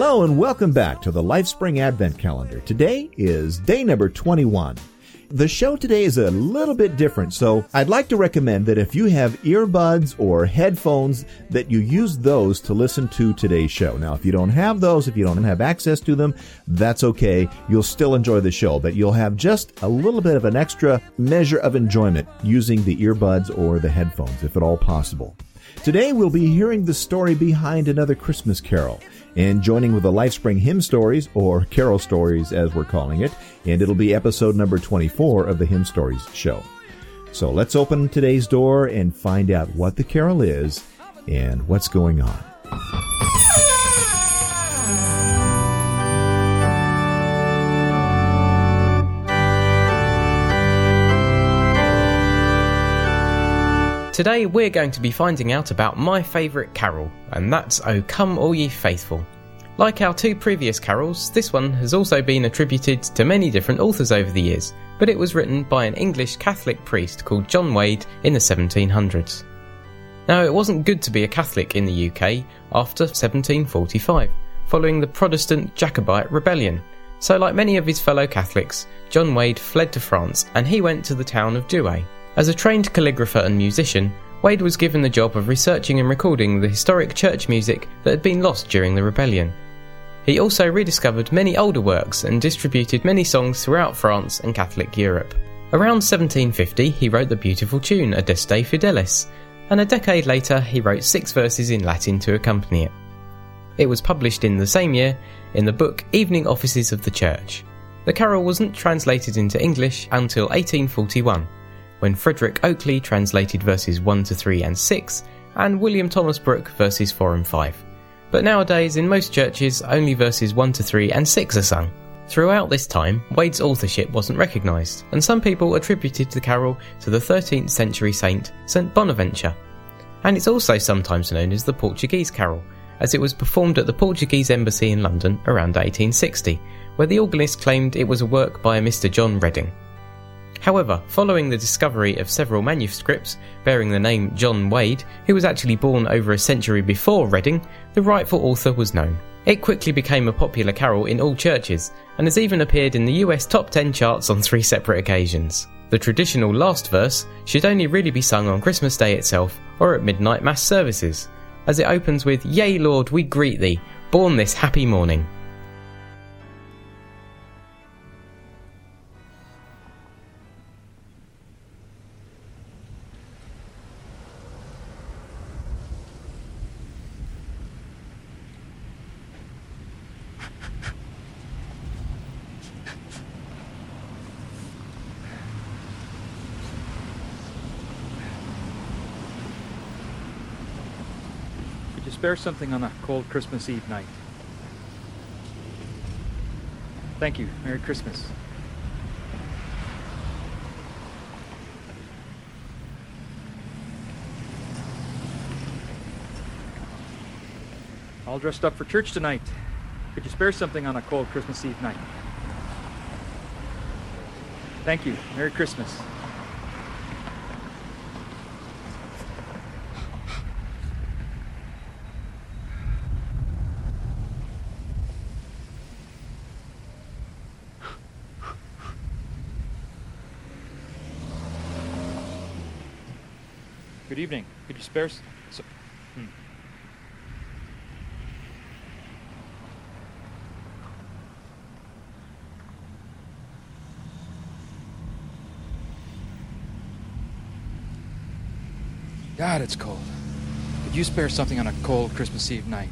Hello and welcome back to the LifeSpring Advent Calendar. Today is day number 21. The show today is a little bit different, so I'd like to recommend that if you have earbuds or headphones, that you use those to listen to today's show. Now, if you don't have those, if you don't have access to them, that's okay. You'll still enjoy the show, but you'll have just a little bit of an extra measure of enjoyment using the earbuds or the headphones, if at all possible. Today we'll be hearing the story behind another Christmas carol and joining with the LifeSpring Hymn Stories, or Carol Stories as we're calling it, and it'll be episode number 24 of the Hymn Stories show. So let's open today's door and find out what the carol is and what's going on. Today we're going to be finding out about my favourite carol, and that's O Come All Ye Faithful. Like our two previous carols, this one has also been attributed to many different authors over the years, but it was written by an English Catholic priest called John Wade in the 1700s. Now, it wasn't good to be a Catholic in the UK after 1745, following the Protestant Jacobite rebellion. So, like many of his fellow Catholics, John Wade fled to France and he went to the town of Douai. As a trained calligrapher and musician, Wade was given the job of researching and recording the historic church music that had been lost during the rebellion. He also rediscovered many older works and distributed many songs throughout France and Catholic Europe. Around 1750, he wrote the beautiful tune Adeste Fidelis, and a decade later, he wrote six verses in Latin to accompany it. It was published in the same year in the book Evening Offices of the Church. The carol wasn't translated into English until 1841 when Frederick Oakeley translated verses 1 to 3 and 6, and William Thomas Brooke verses 4 and 5. But nowadays, in most churches, only verses 1 to 3 and 6 are sung. Throughout this time, Wade's authorship wasn't recognised, and some people attributed the carol to the 13th century saint St Bonaventure. And it's also sometimes known as the Portuguese carol, as it was performed at the Portuguese embassy in London around 1860, where the organist claimed it was a work by a Mr John Reading. However, following the discovery of several manuscripts bearing the name John Wade, who was actually born over a century before Reading, the rightful author was known. It quickly became a popular carol in all churches and has even appeared in the US top 10 charts on three separate occasions. The traditional last verse should only really be sung on Christmas Day itself or at midnight mass services, as it opens with Yea, Lord, we greet thee, born this happy morning. Spare something on a cold Christmas Eve night. Thank you. Merry Christmas. All dressed up for church tonight. Could you spare something on a cold Christmas Eve night? Thank you. Merry Christmas. Good evening. Could you spare? So, hmm. God, it's cold. Could you spare something on a cold Christmas Eve night?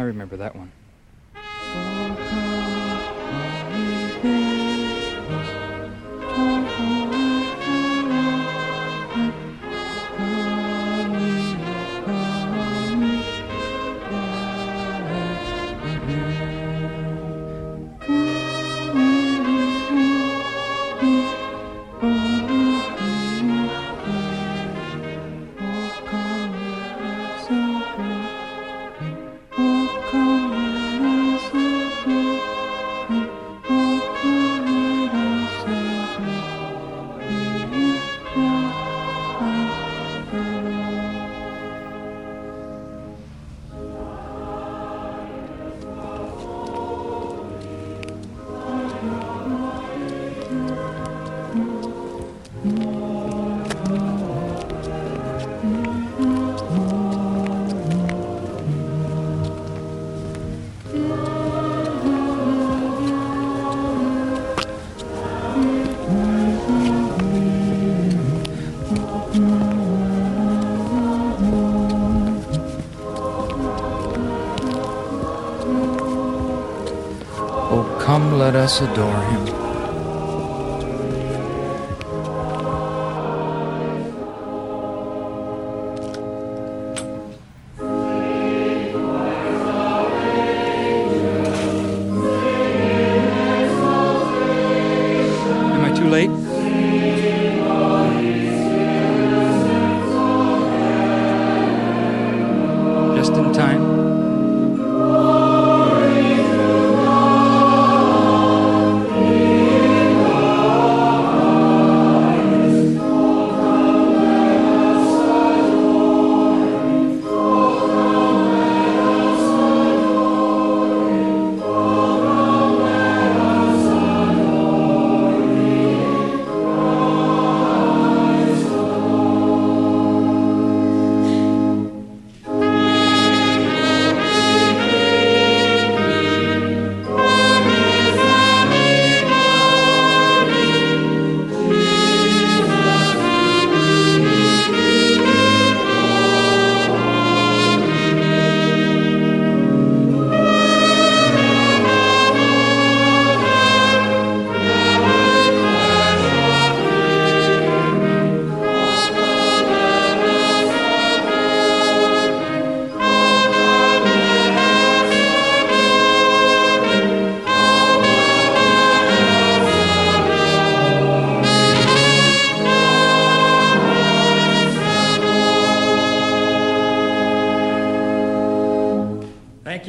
I remember that one. Let us adore him.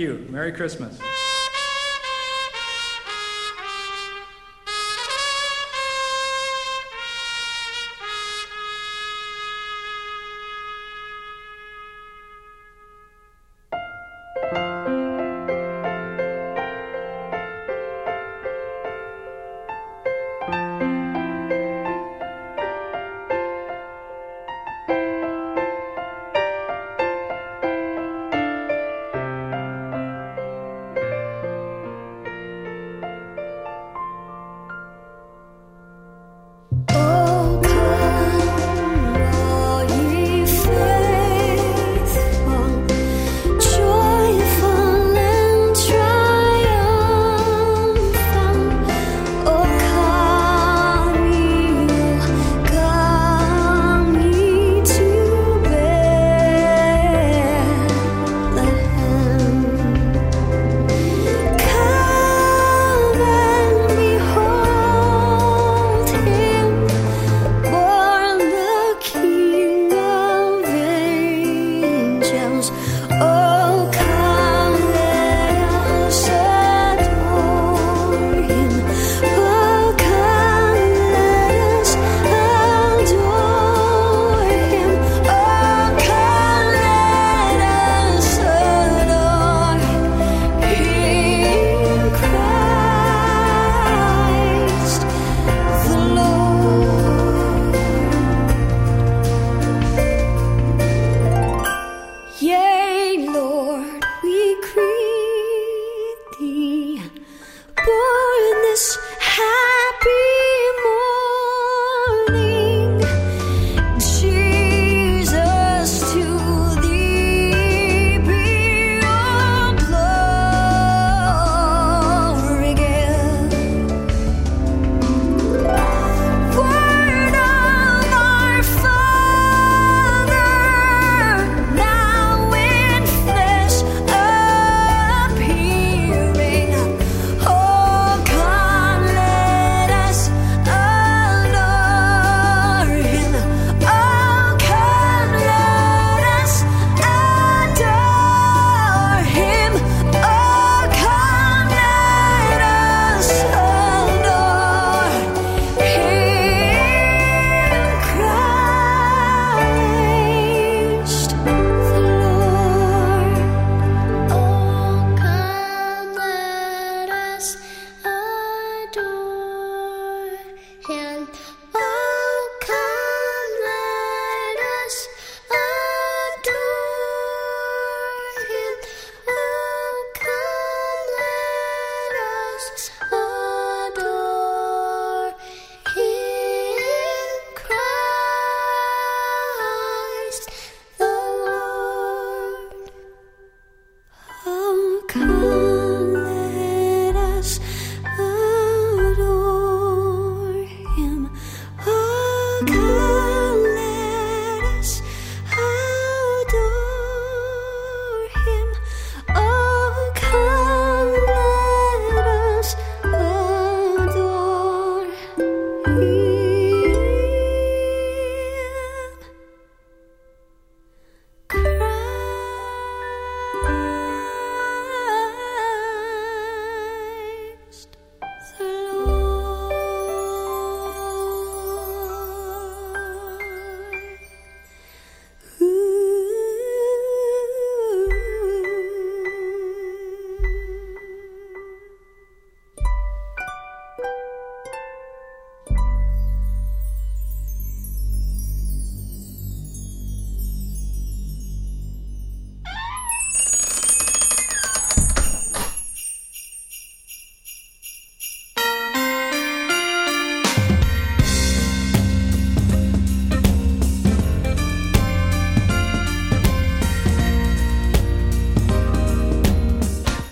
You. Merry Christmas.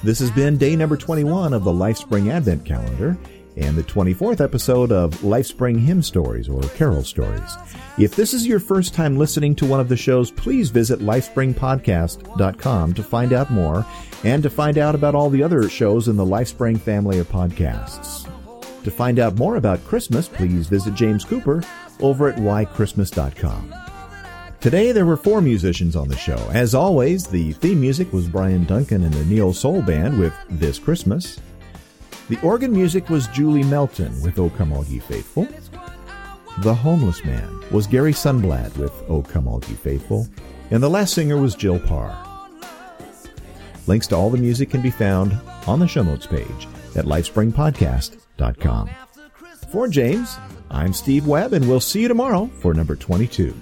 This has been day number 21 of the LifeSpring Advent Calendar and the 24th episode of LifeSpring Hymn Stories or Carol Stories. If this is your first time listening to one of the shows, please visit lifespringpodcast.com to find out more and to find out about all the other shows in the LifeSpring family of podcasts. To find out more about Christmas, please visit James Cooper over at whychristmas.com. Today there were four musicians on the show. As always, the theme music was Brian Duncan and the Neo Soul Band with This Christmas. The organ music was Julie Melton with O Come All Ye Faithful. The Homeless Man was Gary Sunblad with O Come All Ye Faithful. And the last singer was Jill Parr. Links to all the music can be found on the show notes page at lifespringpodcast.com. For James, I'm Steve Webb, and we'll see you tomorrow for number 22.